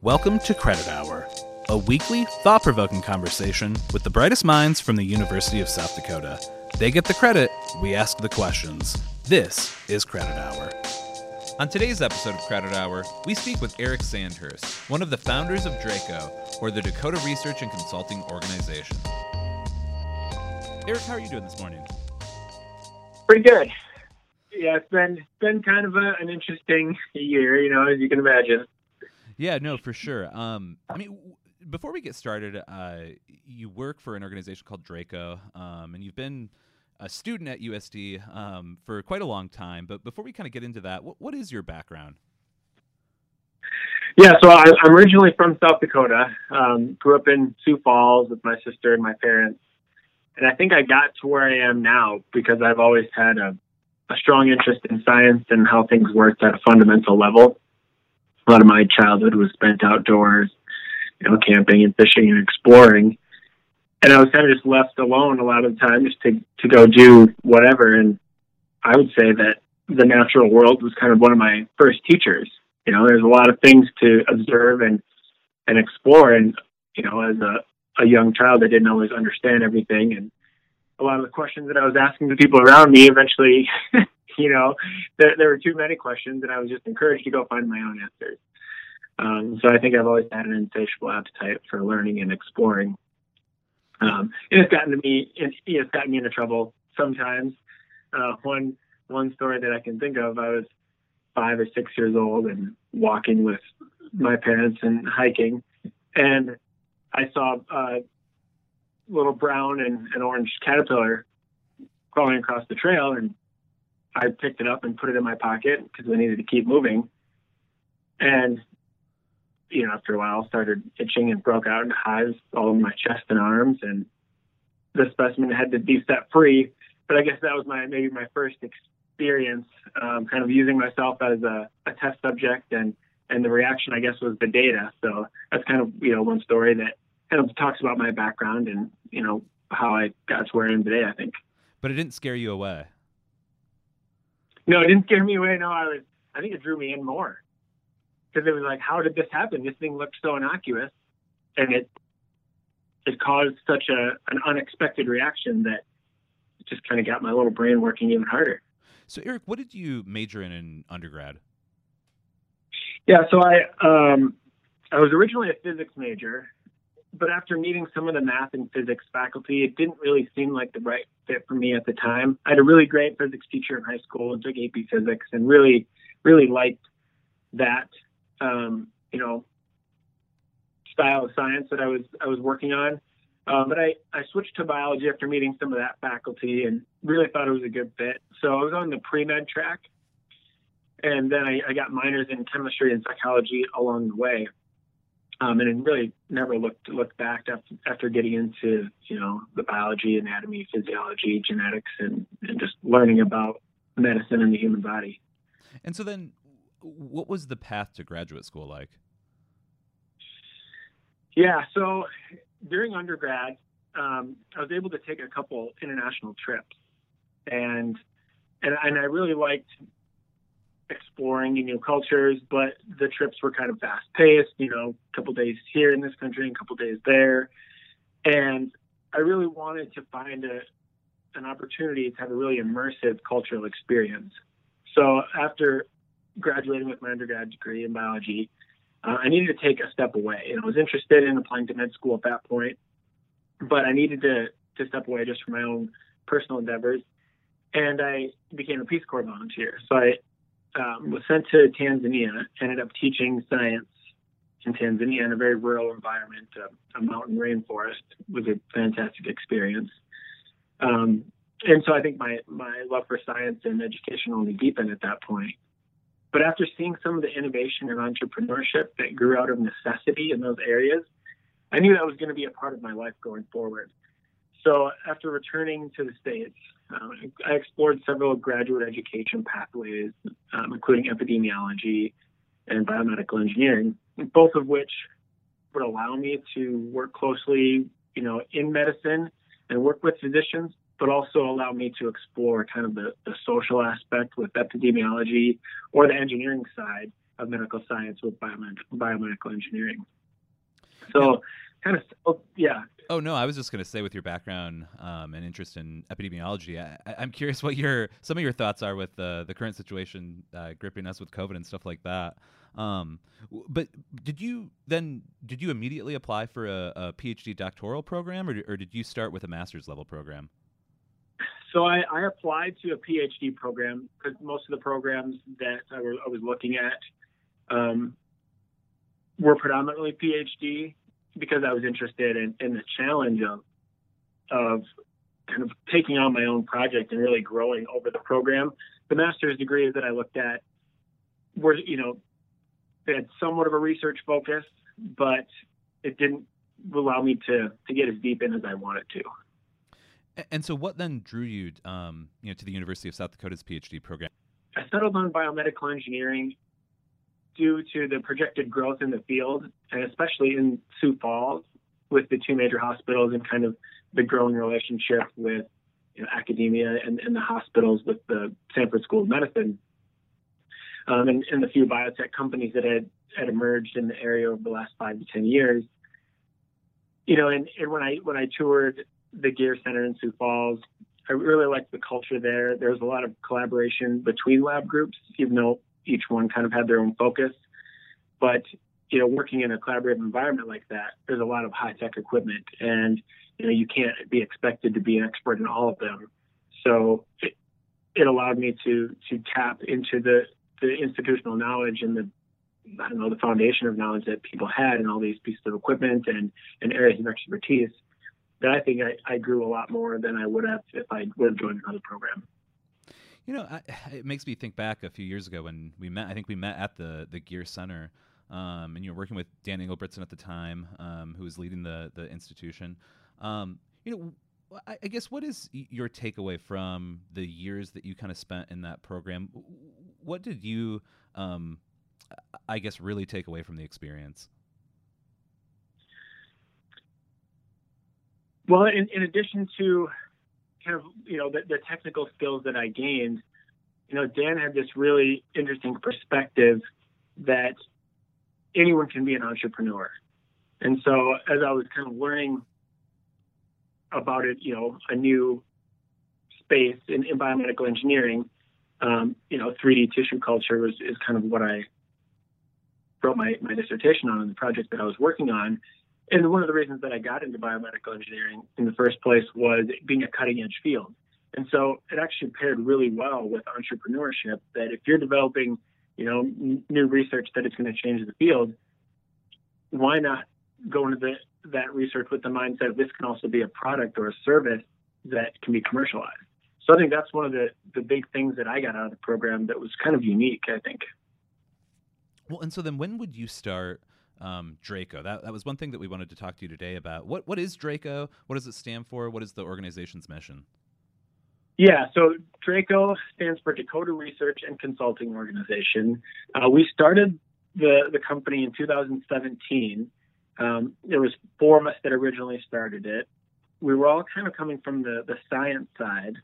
Welcome to Credit Hour, a weekly, thought provoking conversation with the brightest minds from the University of South Dakota. They get the credit, we ask the questions. This is Credit Hour. On today's episode of Credit Hour, we speak with Eric Sandhurst, one of the founders of DRACO, or the Dakota Research and Consulting Organization. Eric, how are you doing this morning? Pretty good. Yeah, it's been been kind of a, an interesting year, you know, as you can imagine. Yeah, no, for sure. Um, I mean, w- before we get started, uh, you work for an organization called DRACO, um, and you've been a student at USD um, for quite a long time. But before we kind of get into that, what, what is your background? Yeah, so I, I'm originally from South Dakota. Um, grew up in Sioux Falls with my sister and my parents, and I think I got to where I am now because I've always had a, a strong interest in science and how things worked at a fundamental level. A lot of my childhood was spent outdoors, you know, camping and fishing and exploring. And I was kind of just left alone a lot of the time just to, to go do whatever. And I would say that the natural world was kind of one of my first teachers. You know, there's a lot of things to observe and, and explore. And, you know, as a, a young child, I didn't always understand everything. And a lot of the questions that I was asking the people around me eventually you know, there, there were too many questions, and I was just encouraged to go find my own answers. Um, so I think I've always had an insatiable appetite for learning and exploring. Um, and it's gotten to me, it, it's gotten me into trouble sometimes. Uh, one one story that I can think of, I was five or six years old and walking with my parents and hiking, and I saw a little brown and an orange caterpillar crawling across the trail, and I picked it up and put it in my pocket because I needed to keep moving. And, you know, after a while, started itching and broke out in hives all over my chest and arms. And the specimen had to be set free. But I guess that was my maybe my first experience, um, kind of using myself as a, a test subject. And, and the reaction, I guess, was the data. So that's kind of, you know, one story that kind of talks about my background and, you know, how I got to where I am today, I think. But it didn't scare you away. No, it didn't scare me away. No, I was. I think it drew me in more because it was like, how did this happen? This thing looked so innocuous, and it it caused such a an unexpected reaction that it just kind of got my little brain working even harder. So, Eric, what did you major in in undergrad? Yeah, so I um, I was originally a physics major, but after meeting some of the math and physics faculty, it didn't really seem like the right fit for me at the time. I had a really great physics teacher in high school and took AP physics and really, really liked that, um, you know, style of science that I was I was working on. Um, but I, I switched to biology after meeting some of that faculty and really thought it was a good fit. So I was on the pre med track, and then I, I got minors in chemistry and psychology along the way um, and really never looked looked back after, after getting into you know the biology, anatomy, physiology, genetics, and, and just learning about medicine and the human body. And so then, what was the path to graduate school like? Yeah, so during undergrad, um, I was able to take a couple international trips, and and and I really liked exploring new cultures, but the trips were kind of fast paced, you know, a couple days here in this country and a couple days there. And I really wanted to find a, an opportunity to have a really immersive cultural experience. So after graduating with my undergrad degree in biology, uh, I needed to take a step away. And I was interested in applying to med school at that point, but I needed to, to step away just for my own personal endeavors. And I became a Peace Corps volunteer. So I um, was sent to Tanzania, ended up teaching science in Tanzania in a very rural environment, a, a mountain rainforest. Was a fantastic experience. Um, and so I think my, my love for science and education only deepened at that point. But after seeing some of the innovation and entrepreneurship that grew out of necessity in those areas, I knew that was going to be a part of my life going forward. So after returning to the States, um, I explored several graduate education pathways, um, including epidemiology and biomedical engineering, both of which would allow me to work closely, you know, in medicine and work with physicians, but also allow me to explore kind of the, the social aspect with epidemiology or the engineering side of medical science with biomed- biomedical engineering. So, kind of, oh, yeah. Oh no, I was just going to say, with your background um, and interest in epidemiology, I, am curious what your some of your thoughts are with the the current situation uh, gripping us with COVID and stuff like that. Um, but did you then did you immediately apply for a, a PhD doctoral program, or, or did you start with a master's level program? So I, I applied to a PhD program because most of the programs that I, were, I was looking at um, were predominantly PhD because I was interested in, in the challenge of of kind of taking on my own project and really growing over the program. The master's degrees that I looked at were, you know, they had somewhat of a research focus, but it didn't allow me to to get as deep in as I wanted to. And so, what then drew you, um, you know, to the University of South Dakota's PhD program? I settled on biomedical engineering due to the projected growth in the field, and especially in Sioux Falls, with the two major hospitals and kind of the growing relationship with you know, academia and, and, the hospitals with the Sanford School of Medicine, um, and, and the few biotech companies that had, had emerged in the area over the last five to ten years. You know, and, and when I when I toured the Gear Center in Sioux Falls. I really liked the culture there. There was a lot of collaboration between lab groups, even though each one kind of had their own focus. But you know, working in a collaborative environment like that, there's a lot of high tech equipment, and you know, you can't be expected to be an expert in all of them. So it, it allowed me to to tap into the the institutional knowledge and the I don't know the foundation of knowledge that people had in all these pieces of equipment and and areas of expertise that I think I, I grew a lot more than I would have if I would have joined another program. You know, I, it makes me think back a few years ago when we met. I think we met at the the Gear Center, um, and you were working with Dan Engebretson at the time, um, who was leading the the institution. Um, you know, I, I, guess what is your takeaway from the years that you kind of spent in that program? What did you, um, I guess, really take away from the experience? Well, in, in addition to kind of you know the, the technical skills that I gained, you know, Dan had this really interesting perspective that anyone can be an entrepreneur. And so as I was kind of learning about it, you know, a new space in, in biomedical engineering, um, you know, 3D tissue culture was is kind of what I wrote my, my dissertation on and the project that I was working on. And one of the reasons that I got into biomedical engineering in the first place was being a cutting edge field. And so it actually paired really well with entrepreneurship that if you're developing, you know, n- new research that is going to change the field, why not go into the, that research with the mindset this can also be a product or a service that can be commercialized. So I think that's one of the, the big things that I got out of the program that was kind of unique, I think. Well, and so then when would you start um, Draco. That, that was one thing that we wanted to talk to you today about. What what is Draco? What does it stand for? What is the organization's mission? Yeah, so Draco stands for Dakota Research and Consulting Organization. Uh, we started the the company in 2017. Um, there was four of us that originally started it. We were all kind of coming from the the science side,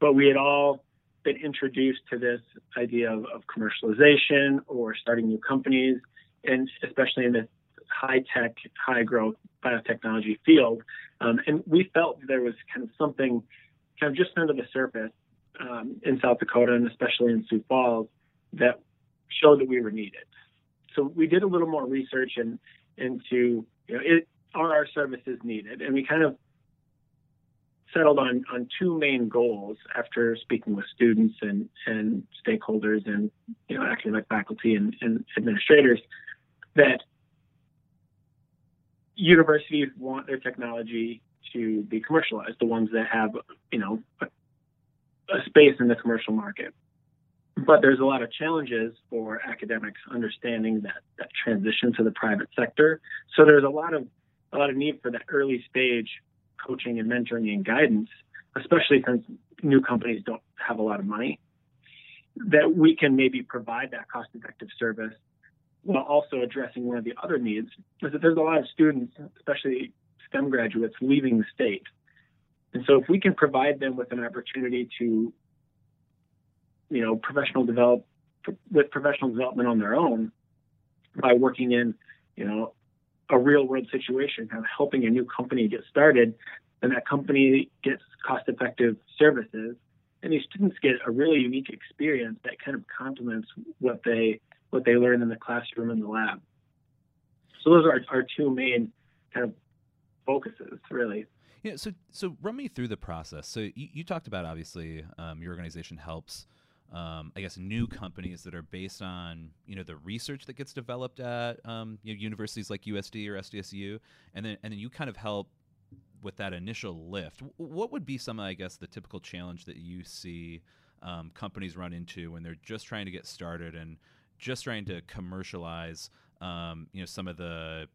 but we had all been introduced to this idea of, of commercialization or starting new companies and especially in the high tech, high growth biotechnology field. Um, and we felt there was kind of something kind of just under the surface um, in South Dakota and especially in Sioux Falls that showed that we were needed. So we did a little more research and into you know it, are our services needed, and we kind of settled on on two main goals after speaking with students and and stakeholders and you know academic faculty and, and administrators that universities want their technology to be commercialized, the ones that have, you know, a, a space in the commercial market. But there's a lot of challenges for academics understanding that, that transition to the private sector. So there's a lot of a lot of need for that early stage coaching and mentoring and guidance, especially since new companies don't have a lot of money. That we can maybe provide that cost effective service while also addressing one of the other needs is that there's a lot of students, especially STEM graduates, leaving the state. And so if we can provide them with an opportunity to, you know, professional develop with professional development on their own by working in, you know, a real world situation, kind of helping a new company get started, and that company gets cost effective services. And these students get a really unique experience that kind of complements what they what they learn in the classroom and the lab. So those are our, our two main kind of focuses, really. Yeah. So so run me through the process. So you, you talked about obviously um, your organization helps. Um, I guess new companies that are based on you know the research that gets developed at um, you know, universities like USD or SDSU, and then and then you kind of help with that initial lift. What would be some, I guess, the typical challenge that you see um, companies run into when they're just trying to get started and just trying to commercialize, um, you know, some of the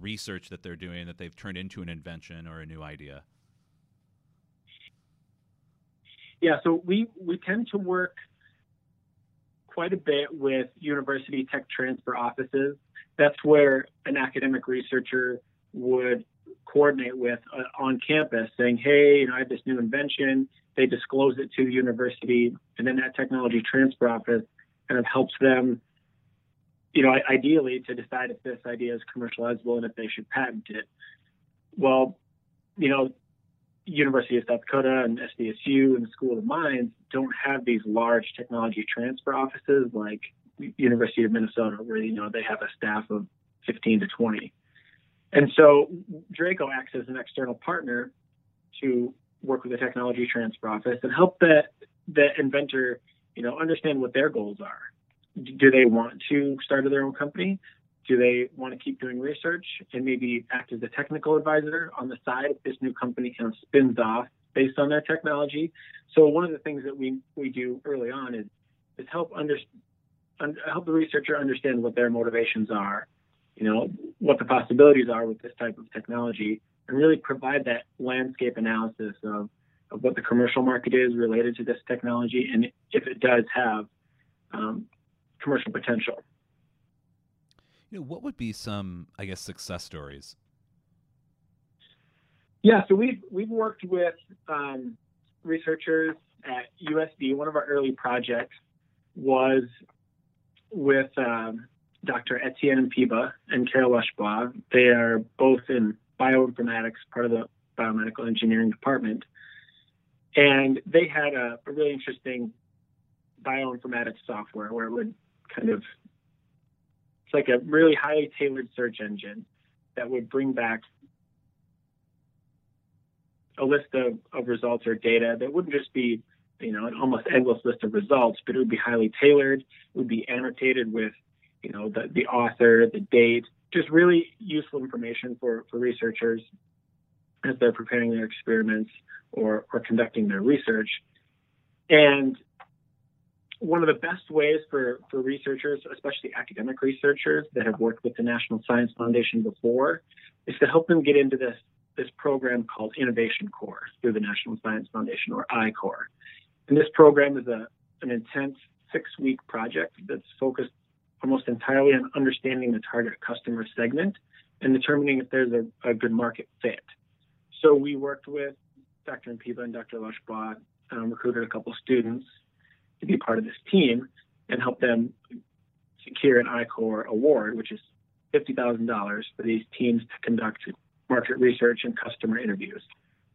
research that they're doing that they've turned into an invention or a new idea? Yeah, so we we tend to work quite a bit with university tech transfer offices. That's where an academic researcher would coordinate with uh, on campus saying, hey, you know, I have this new invention. They disclose it to the university, and then that technology transfer office kind of helps them, you know, ideally to decide if this idea is commercializable and if they should patent it. Well, you know, University of South Dakota and SDSU and the School of Mines don't have these large technology transfer offices like University of Minnesota, where you know they have a staff of 15 to 20. And so Draco acts as an external partner to work with the technology transfer office and help the the inventor, you know, understand what their goals are. Do they want to start their own company? Do they want to keep doing research and maybe act as a technical advisor on the side if this new company kind of spins off based on their technology? So one of the things that we we do early on is is help under, help the researcher understand what their motivations are you know, what the possibilities are with this type of technology and really provide that landscape analysis of, of what the commercial market is related to this technology and if it does have um, commercial potential. You know, what would be some, I guess, success stories? Yeah, so we've we've worked with um, researchers at USD. One of our early projects was with um, Dr. Etienne Gnimpieba and Carol Lushbough. They are both in bioinformatics, part of the biomedical engineering department. And they had a, a really interesting bioinformatics software where it would kind of, it's like a really highly tailored search engine that would bring back a list of, of results or data that wouldn't just be, you know, an almost endless list of results, but it would be highly tailored. It would be annotated with you know, the, the author, the date, just really useful information for, for researchers as they're preparing their experiments or, or conducting their research. And one of the best ways for, for researchers, especially academic researchers that have worked with the National Science Foundation before, is to help them get into this, this program called Innovation Corps through the National Science Foundation or I-Corps. And this program is a, an intense six week project that's focused almost entirely on understanding the target customer segment and determining if there's a, a good market fit. So we worked with Dr. Gnimpieba and Dr. Lushbough, um, recruited a couple students to be part of this team and help them secure an I-Corps award, which is $50,000 for these teams to conduct market research and customer interviews.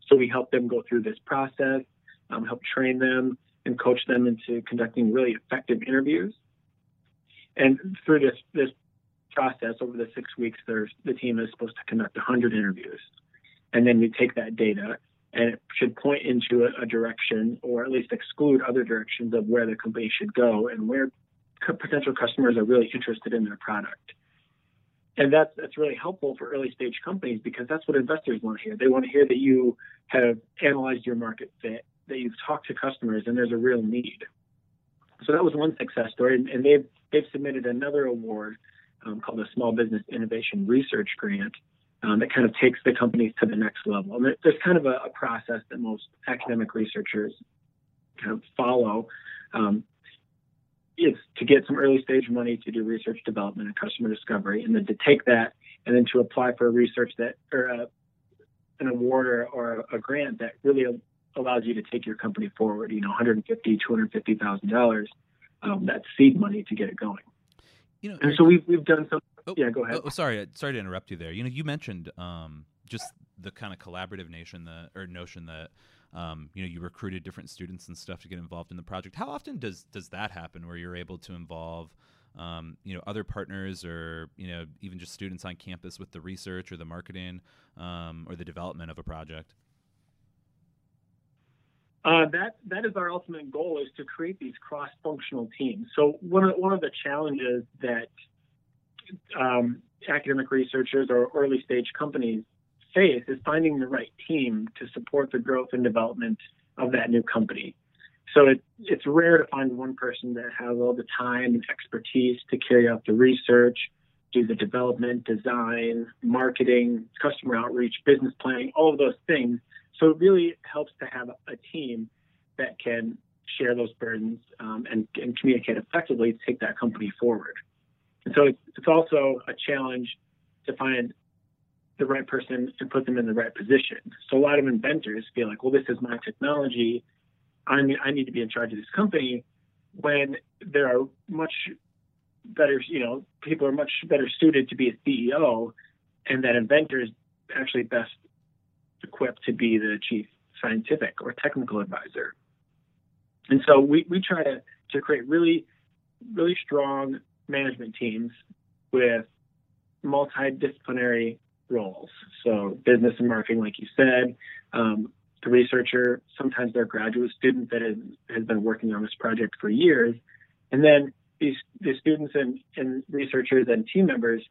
So we help them go through this process, um, help train them, and coach them into conducting really effective interviews and through this this process over the six weeks, the team is supposed to conduct 100 interviews, and then you take that data and it should point into a, a direction or at least exclude other directions of where the company should go and where co- potential customers are really interested in their product. And that's that's really helpful for early stage companies because that's what investors want to hear. They want to hear that you have analyzed your market fit, that you've talked to customers, and there's a real need. So that was one success story, and, and they've they've submitted another award um, called the Small Business Innovation Research Grant um, that kind of takes the companies to the next level. And there's kind of a, a process that most academic researchers kind of follow. Um, is to get some early stage money to do research development and customer discovery, and then to take that and then to apply for a research that or a, an award or, or a grant that really allows you to take your company forward. You know, 150, 250 thousand dollars um, that seed money to get it going. You know, and so we've we've done some. Oh, yeah, go ahead. Oh, sorry, sorry to interrupt you there. You know, you mentioned um, just the kind of collaborative nation that or notion that um, you know you recruited different students and stuff to get involved in the project. How often does does that happen where you're able to involve um, you know other partners or you know even just students on campus with the research or the marketing um, or the development of a project? Uh, that that is our ultimate goal is to create these cross-functional teams. So one of one of the challenges that um, academic researchers or early stage companies face is finding the right team to support the growth and development of that new company. So it, it's rare to find one person that has all the time and expertise to carry out the research, do the development, design, marketing, customer outreach, business planning, all of those things. So it really helps to have a team that can share those burdens um, and, and, communicate effectively to take that company forward. And so it's, also a challenge to find the right person and put them in the right position. So a lot of inventors feel like, well, this is my technology. I need, I need to be in charge of this company when there are much better, you know, people are much better suited to be a CEO and that inventor is actually best equipped to be the chief scientific or technical advisor. And so we, we try to, to create really, really strong management teams with multidisciplinary roles. So business and marketing, like you said, um, the researcher, sometimes they're a graduate student that is, has been working on this project for years. And then these, the students and, and researchers and team members,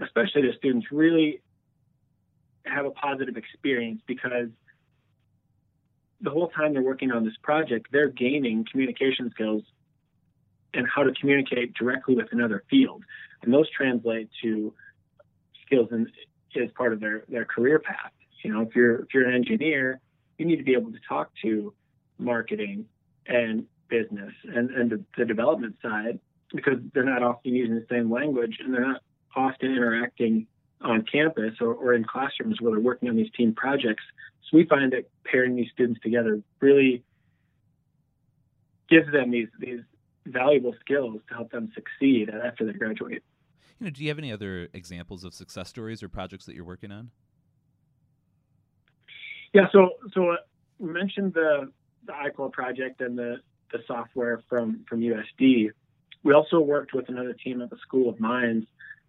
especially the students, really have a positive experience because the whole time they're working on this project, they're gaining communication skills and how to communicate directly with another field. And those translate to skills in, as part of their, their career path. You know, if you're if you're an engineer, you need to be able to talk to marketing and business and, and the, the development side because they're not often using the same language and they're not often interacting on campus or, or in classrooms where they're working on these team projects. So we find that pairing these students together really gives them these these valuable skills to help them succeed after they graduate. You know, do you have any other examples of success stories or projects that you're working on? Yeah, so so uh, we mentioned the the I-Corps project and the the software from from USD. We also worked with another team at the School of Mines.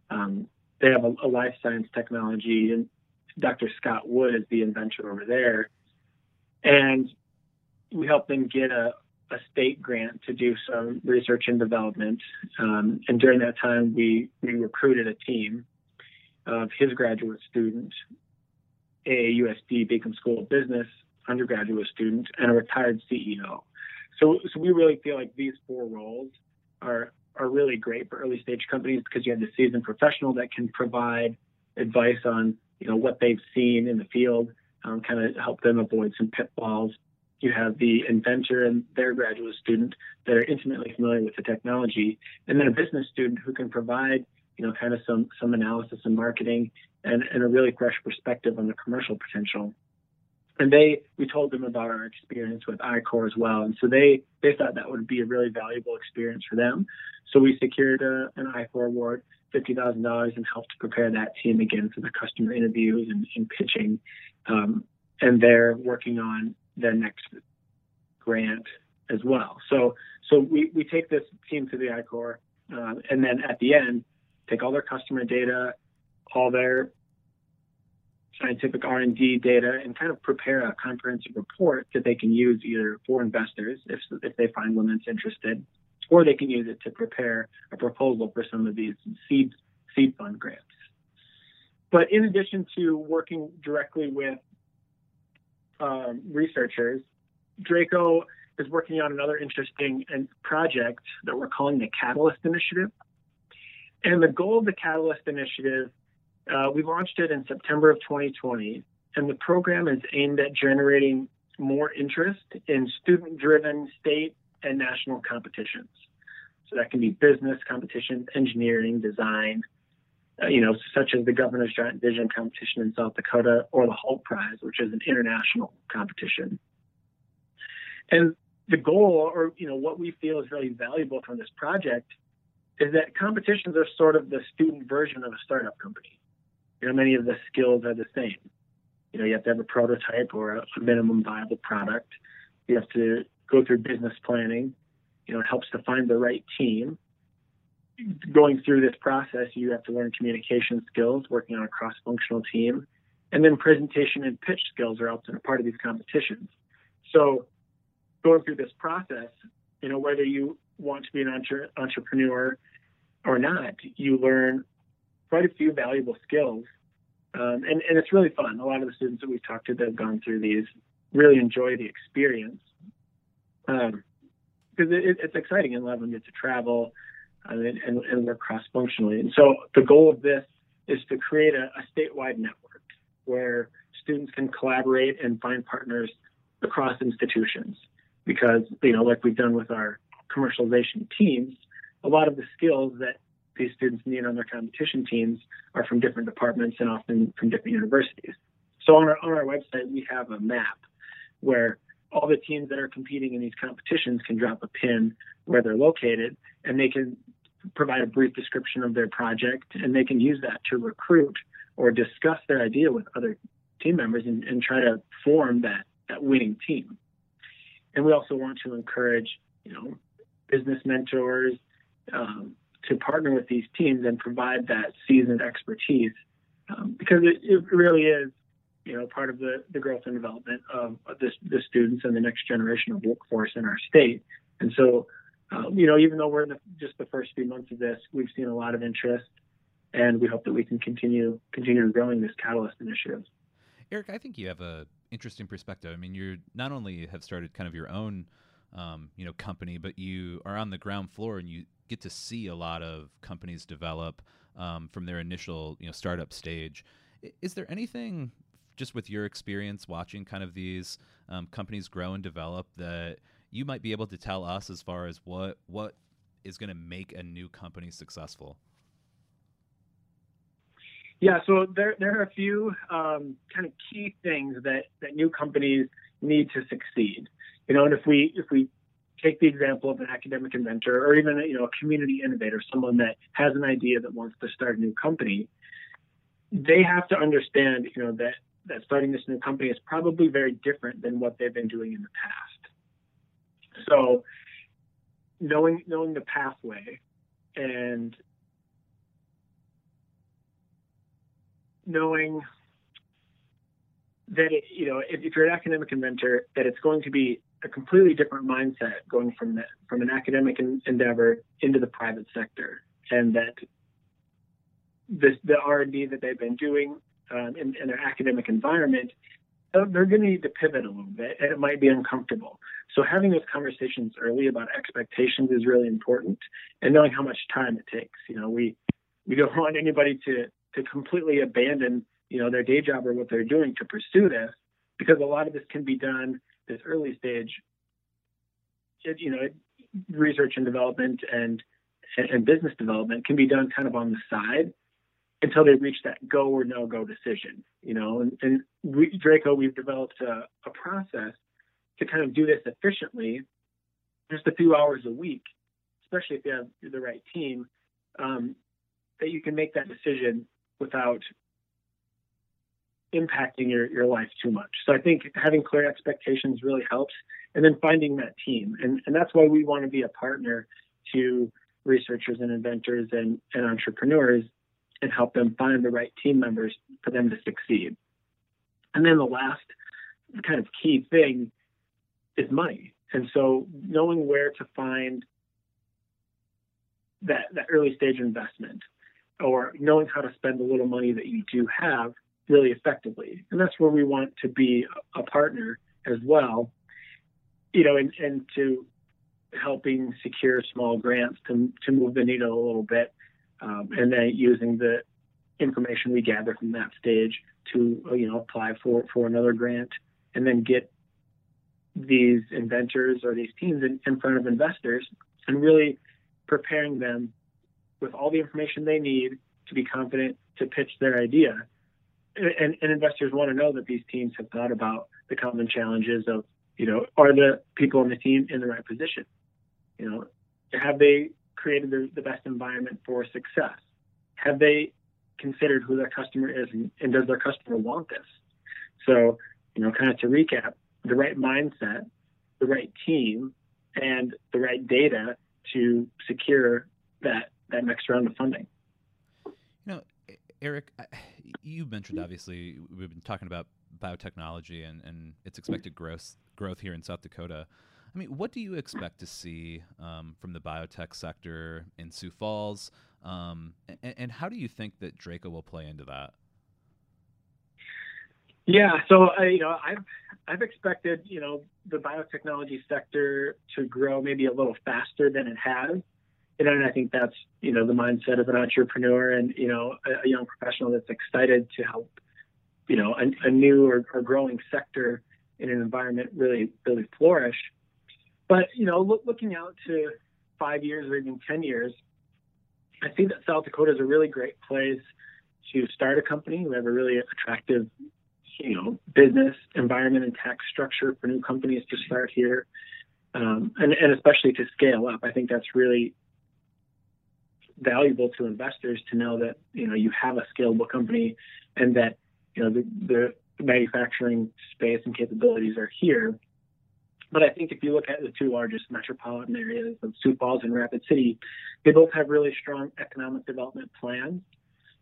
Um, they have a, a, life science technology, and Dr. Scott Wood is the inventor over there. And we helped them get a, a state grant to do some research and development. Um, and during that time, we, we recruited a team of his graduate student, a USD Beacom School of Business undergraduate student, and a retired CEO. So, so we really feel like these four roles are are really great for early stage companies because you have the seasoned professional that can provide advice on you know what they've seen in the field, um, kind of help them avoid some pitfalls you have the inventor and their graduate student that are intimately familiar with the technology, and then a business student who can provide, you know, kind of some some analysis and marketing and, and a really fresh perspective on the commercial potential. And they, we told them about our experience with I-Corps as well, and so they they thought that would be a really valuable experience for them. So we secured a, an I-Corps award, fifty thousand dollars, and helped prepare that team again for the customer interviews and, and pitching. Um, and they're working on their next grant as well. So so we, we take this team to the I-Corps, uh, and then at the end, take all their customer data, all their scientific R&D data, and kind of prepare a comprehensive report that they can use either for investors if if they find one that's interested, or they can use it to prepare a proposal for some of these seed seed fund grants. But in addition to working directly with um, researchers, Draco is working on another interesting project that we're calling the Catalyst Initiative. And the goal of the Catalyst Initiative, uh, we launched it in September of 2020, and the program is aimed at generating more interest in student driven state and national competitions. So that can be business competitions, engineering, design, uh, you know, such as the Governor's Giant Vision competition in South Dakota or the Hult Prize, which is an international competition. And the goal, or you know, what we feel is really valuable from this project, is that competitions are sort of the student version of a startup company. You know, many of the skills are the same. You know, you have to have a prototype or a minimum viable product. You have to go through business planning. You know, it helps to find the right team. Going through this process, you have to learn communication skills, working on a cross-functional team, and then presentation and pitch skills are often a part of these competitions. So, going through this process, you know, whether you want to be an entre- entrepreneur or not, you learn quite a few valuable skills. Um, and, and it's really fun. A lot of the students that we've talked to that have gone through these really enjoy the experience um, because it, it's exciting and a lot of them get to travel and, and, and work cross functionally. And so the goal of this is to create a, a statewide network where students can collaborate and find partners across institutions. Because, you know, like we've done with our commercialization teams, a lot of the skills that these students need on their competition teams are from different departments and often from different universities. So on our, on our website, we have a map where all the teams that are competing in these competitions can drop a pin where they're located and they can provide a brief description of their project and they can use that to recruit or discuss their idea with other team members and, and try to form that, that winning team. And we also want to encourage, you know, business mentors um, to partner with these teams and provide that seasoned expertise um, because it, it, really is, you know, part of the, the growth and development of, this, the students and the next generation of workforce in our state. And so, um, you know, even though we're in the, just the first few months of this, we've seen a lot of interest and we hope that we can continue continue growing this catalyst initiative. Eric, I think you have a interesting perspective. I mean, you're not only have started kind of your own, um, you know, company, but you are on the ground floor and you get to see a lot of companies develop um, from their initial, you know, startup stage. Is there anything, just with your experience watching kind of these um, companies grow and develop, that you might be able to tell us as far as what what is going to make a new company successful? Yeah, so there there are a few um, kind of key things that that new companies need to succeed. You know, and if we if we take the example of an academic inventor or even you know a community innovator, someone that has an idea that wants to start a new company, they have to understand you know that that starting this new company is probably very different than what they've been doing in the past. So knowing knowing the pathway and knowing that it, you know if, if, you're an academic inventor, that it's going to be a completely different mindset going from the, from an academic in, endeavor into the private sector, and that this, the R&D that they've been doing um, in, in their academic environment, uh, they're going to need to pivot a little bit, and it might be uncomfortable. So having those conversations early about expectations is really important, and knowing how much time it takes. You know, we we don't want anybody to to completely abandon you know their day job or what they're doing to pursue this because a lot of this can be done this early stage you know research and development and and business development can be done kind of on the side until they reach that go or no go decision you know and, and we, draco we've developed a, a process to kind of do this efficiently just a few hours a week especially if you have the right team um, that you can make that decision without impacting your, your life too much. So I think having clear expectations really helps. And then finding that team. And, and that's why we want to be a partner to researchers and inventors and, and entrepreneurs and help them find the right team members for them to succeed. And then the last kind of key thing is money. And so knowing where to find that, that early stage investment or knowing how to spend the little money that you do have really effectively. And that's where we want to be a partner as well, you know, and, and to helping secure small grants to, to move the needle a little bit. Um, and then using the information we gather from that stage to, you know, apply for, for another grant and then get these inventors or these teams in, in front of investors and really preparing them with all the information they need to be confident to pitch their idea. And, and investors want to know that these teams have thought about the common challenges of, You know, are the people on the team in the right position? You know, have they created the, the best environment for success? Have they considered who their customer is and, and does their customer want this? So, you know, kind of to recap, the right mindset, the right team, and the right data to secure that that next round of funding. You know, Eric, you mentioned obviously we've been talking about biotechnology and, and its expected growth growth here in South Dakota. I mean, what do you expect to see um, from the biotech sector in Sioux Falls, um, and, and, how do you think that Draco will play into that? Yeah, so I, you know, I've I've expected you know the biotechnology sector to grow maybe a little faster than it has, and I think that's you know the mindset of an entrepreneur and you know a, a young professional that's excited to help you know a, a new or, or, growing sector in an environment really really flourish. But you know, look, looking out to five years or even ten years, I think that South Dakota is a really great place to start a company. We have a really attractive you know business environment and tax structure for new companies to start here. Um, and, and especially to scale up. I think that's really valuable to investors to know that you know you have a scalable company and that you know the, the manufacturing space and capabilities are here. But I think if you look at the two largest metropolitan areas of Sioux Falls and Rapid City, they both have really strong economic development plans,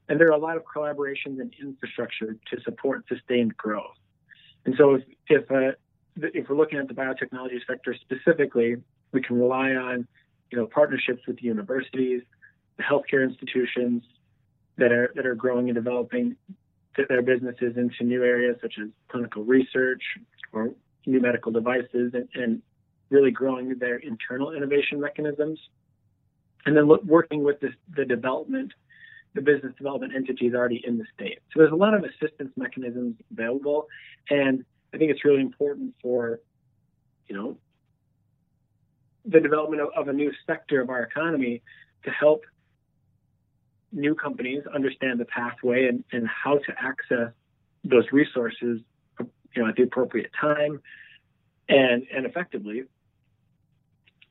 and there are a lot of collaborations and infrastructure to support sustained growth. And so, if if, uh, if we're looking at the biotechnology sector specifically, we can rely on you know partnerships with universities, the healthcare institutions that are that are growing and developing their businesses into new areas such as clinical research or new medical devices and, and really growing their internal innovation mechanisms and then look, working with the development the business development entities already in the state so there's a lot of assistance mechanisms available and i think it's really important for you know the development of, of a new sector of our economy to help new companies understand the pathway and, and how to access those resources, you know, at the appropriate time and and effectively.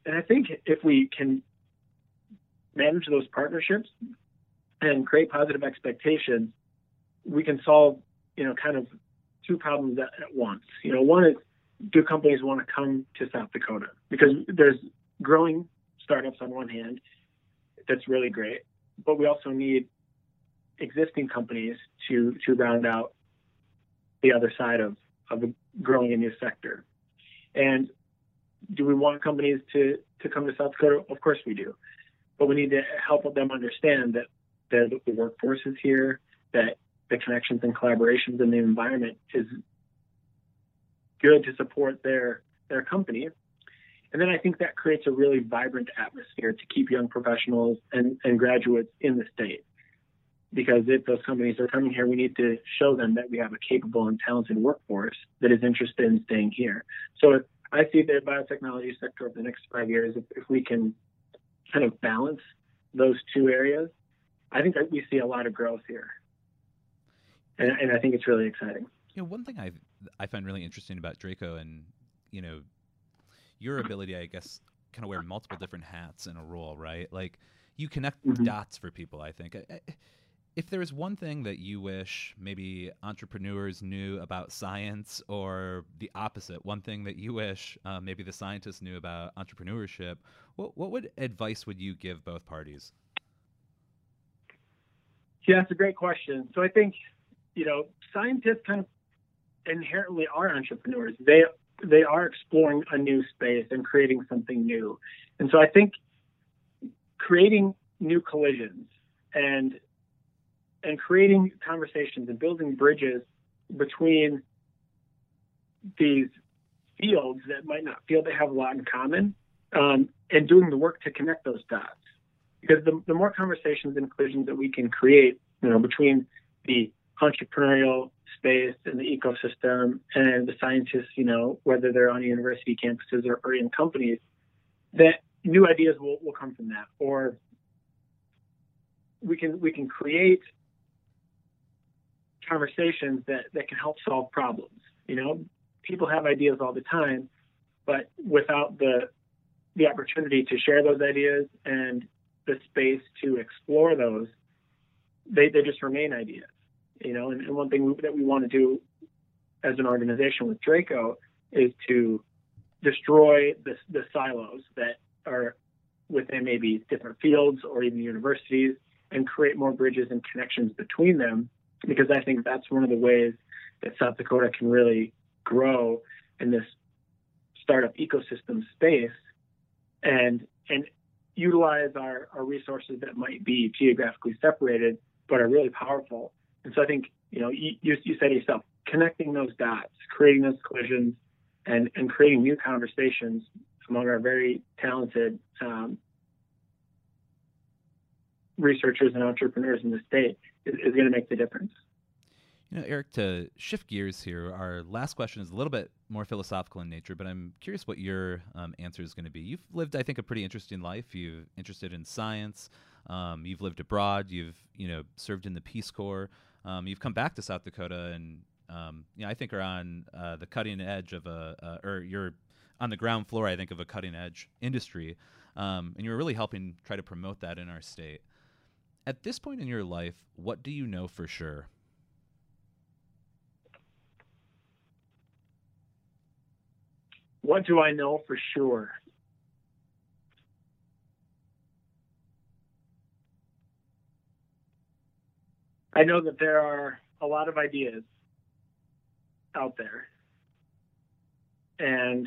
And I think if we can manage those partnerships and create positive expectations, we can solve, you know, kind of two problems at, at once. You know, one is do companies want to come to South Dakota? Because mm-hmm. there's growing startups on one hand, that's really great but we also need existing companies to to round out the other side of of growing a new sector. And do we want companies to to come to South Dakota? Of course we do, but we need to help them understand that that the workforce is here, that the connections and collaborations in the environment is good to support their their company and then I think that creates a really vibrant atmosphere to keep young professionals and, and graduates in the state. Because if those companies are coming here, we need to show them that we have a capable and talented workforce that is interested in staying here. So I see the biotechnology sector over the next five years, if, if we can kind of balance those two areas, I think that we see a lot of growth here. And, and I think it's really exciting. You know, one thing I I find really interesting about Draco and you know your ability, I guess, kind of wear multiple different hats in a role, right? Like you connect mm-hmm. dots for people. I think. If there's one thing that you wish maybe entrepreneurs knew about science, or the opposite, one thing that you wish uh, maybe the scientists knew about entrepreneurship, what what would advice would you give both parties? Yeah, that's a great question. So I think, you know, scientists kind of inherently are entrepreneurs. They they are exploring a new space and creating something new. And so I think creating new collisions and and creating conversations and building bridges between these fields that might not feel they have a lot in common um, and doing the work to connect those dots. Because the, the more conversations and collisions that we can create, you know, between the entrepreneurial space and the ecosystem and the scientists, you know, whether they're on university campuses or, or in companies, that new ideas will, will come from that. Or we can we can create conversations that, that can help solve problems. You know, people have ideas all the time, but without the the opportunity to share those ideas and the space to explore those, they, they just remain ideas. You know, and, and one thing that we want to do as an organization with Draco is to destroy the, the silos that are within maybe different fields or even universities and create more bridges and connections between them because I think that's one of the ways that South Dakota can really grow in this startup ecosystem space and and utilize our, our resources that might be geographically separated but are really powerful. And so I think, you know, you, you said yourself, connecting those dots, creating those collisions, and, and creating new conversations among our very talented um, researchers and entrepreneurs in the state is, is going to make the difference. You know, Eric, to shift gears here, our last question is a little bit more philosophical in nature, but I'm curious what your um, answer is going to be. You've lived, I think, a pretty interesting life. You've interested in science. Um, you've lived abroad. You've, you know, served in the Peace Corps. Um, you've come back to South Dakota, and um, you know, I think are on uh, the cutting edge of a, uh, or you're on the ground floor, I think, of a cutting edge industry, um, and you're really helping try to promote that in our state. At this point in your life, what do you know for sure? What do I know for sure? I know that there are a lot of ideas out there. And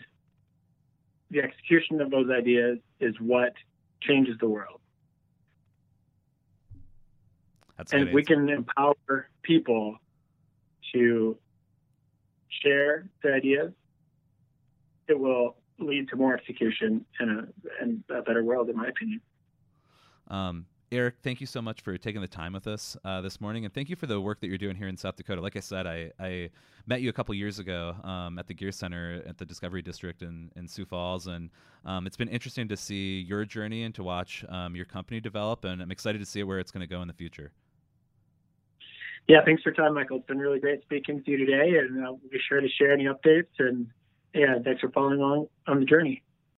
the execution of those ideas is what changes the world. That's and we can empower people to share their ideas it will lead to more execution and a, and a better world, in my opinion. Um, Eric, thank you so much for taking the time with us uh, this morning, and thank you for the work that you're doing here in South Dakota. Like I said, I, I met you a couple years ago um, at the Gear Center at the Discovery District in, in Sioux Falls, and um, it's been interesting to see your journey and to watch um, your company develop, and I'm excited to see where it's going to go in the future. Yeah, thanks for your time, Michael. It's been really great speaking to you today, and uh, we'll be sure to share any updates and yeah, thanks for following along on the journey.